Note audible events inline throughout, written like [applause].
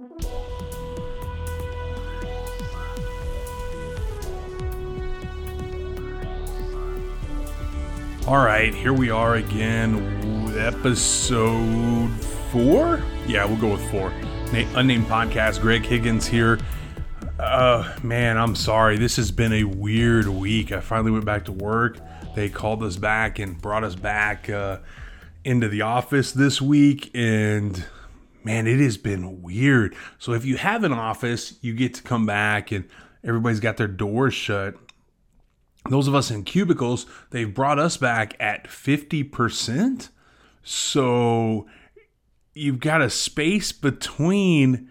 All right, here we are again, episode four. Yeah, we'll go with four. Na- Unnamed podcast. Greg Higgins here. Uh, man, I'm sorry. This has been a weird week. I finally went back to work. They called us back and brought us back uh, into the office this week, and man, it has been weird. So if you have an office, you get to come back and everybody's got their doors shut those of us in cubicles, they've brought us back at 50%. So you've got a space between,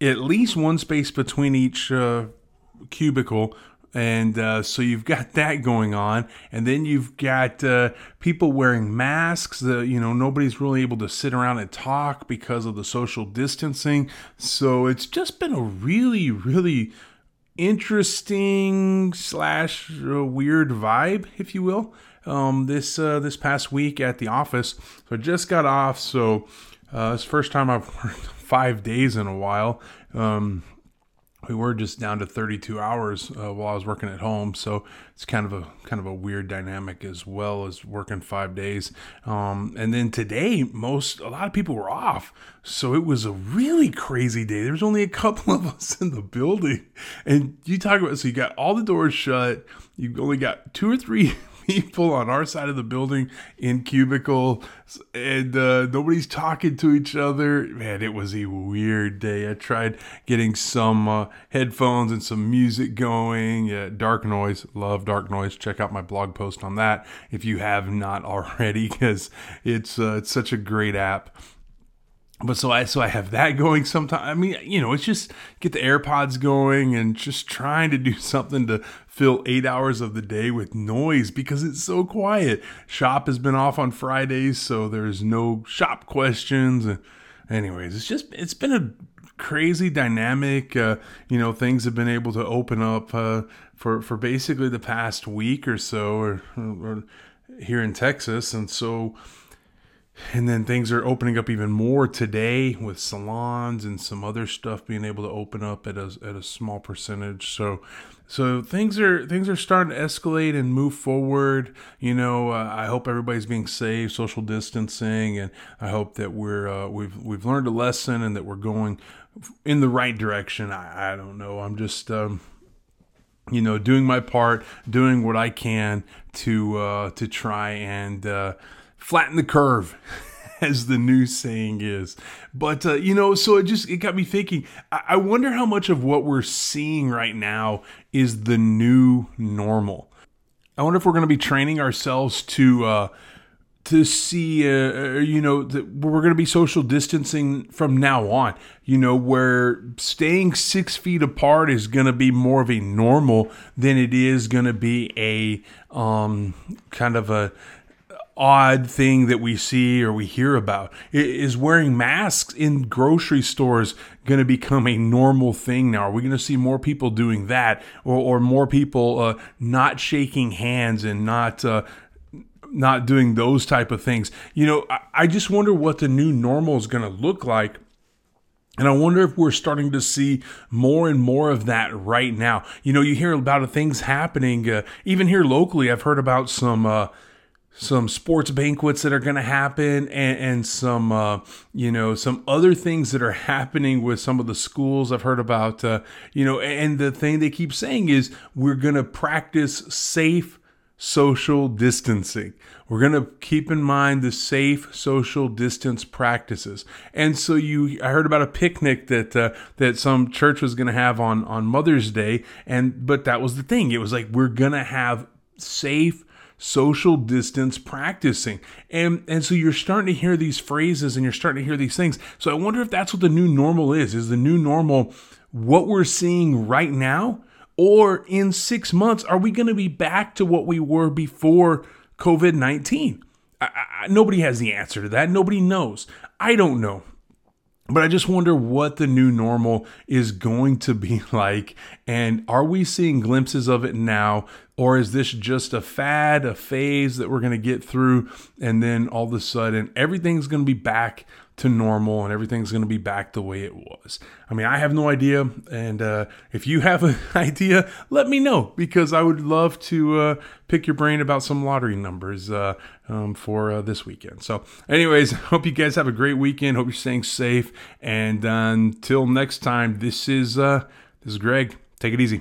at least one space between each uh, cubicle. And uh, so you've got [laughs] that going on, and then you've got uh, people wearing masks. You know nobody's really able to sit around and talk because of the social distancing. So it's just been a really, really interesting slash uh, weird vibe, if you will. Um, this uh, this past week at the office, so I just got off. So uh, it's first time I've [laughs] worked five days in a while. Um, we were just down to 32 hours uh, while I was working at home, so it's kind of a kind of a weird dynamic as well as working five days. Um, and then today, most a lot of people were off, so it was a really crazy day. There was only a couple of us in the building, and you talk about so you got all the doors shut. You only got two or three people on our side of the building in cubicle and uh, nobody's talking to each other. Man it was a weird day. I tried getting some uh, headphones and some music going. Dark noise. Love dark noise. Check out my blog post on that if you have not [laughs] already because it's uh, it's such a great app but so I so I have that going sometimes. I mean, you know, it's just get the AirPods going and just trying to do [laughs] something to fill eight hours of the day with noise because it's so quiet. Shop has been off on Fridays, so there's no shop questions. Anyways, it's just it's been a crazy dynamic. Uh, you know, things have been able to open up uh, for for basically the past week or so, or, or here in Texas, and so and then things are opening up even more today with salons and some other stuff being able to open up at a, at a small percentage. So so things are things are starting to escalate and move forward. You know uh, i hope everybody's being safe social distancing and i hope that we're uh, we've we've learned a lesson and that we're going in the right direction. I, I don't know. I'm just um, you know doing my part doing what i can to uh, to try and uh, flatten the curve [laughs] as the new saying is. But uh, you know so it just it got me thinking. I-, I wonder how much of what we're seeing right now is the new normal. I wonder if we're going to be training ourselves to uh to see uh, uh you know that we're going to be social distancing from now on you know where staying six feet apart is going to be more of a normal than it is going to be a um kind of a odd thing that we see or we hear about is wearing masks in grocery stores going to become a normal thing now are we going to see more people doing that or, or more people uh, not shaking hands and not uh, not doing those type of things you know I, I just wonder what the new normal is going to look like and I wonder if we're starting to see more and more of that right now. You know, you hear about things happening, uh, even here locally. I've heard about some uh, some sports banquets that are going to happen and, and some uh, you know some other things that are happening with some of the schools i've heard about uh, you know and the thing they keep saying is we're going to practice safe social distancing. We're going to keep in mind the safe social distance practices. And so you i heard about a picnic that uh, that some church was going to have on on mother's day and but that was the thing. It was like we're going to have safe social distance practicing. And and so you're starting to hear these phrases and you're starting to hear these things. So I wonder if that's what the new normal is. Is the new normal what we're seeing right now? Or in six months, are we going to be back to what we were before COVID 19? Nobody has the answer to that. Nobody knows. I don't know. But I just wonder what the new normal is going to be [laughs] like. And are we seeing glimpses of it now? Or is this just a fad, a phase that we're going to get through? And then all of a sudden, everything's going to be back to normal and everything's going to be back the way it was. I mean, I have no idea. And uh, if you have an [laughs] idea, let me know because I would love to uh, pick your brain about some lottery numbers uh, um, for uh, this weekend. So, anyways, [laughs] hope you guys have a great weekend. Hope you're staying safe. And uh, until next time, this is uh, this is Greg. Take it easy.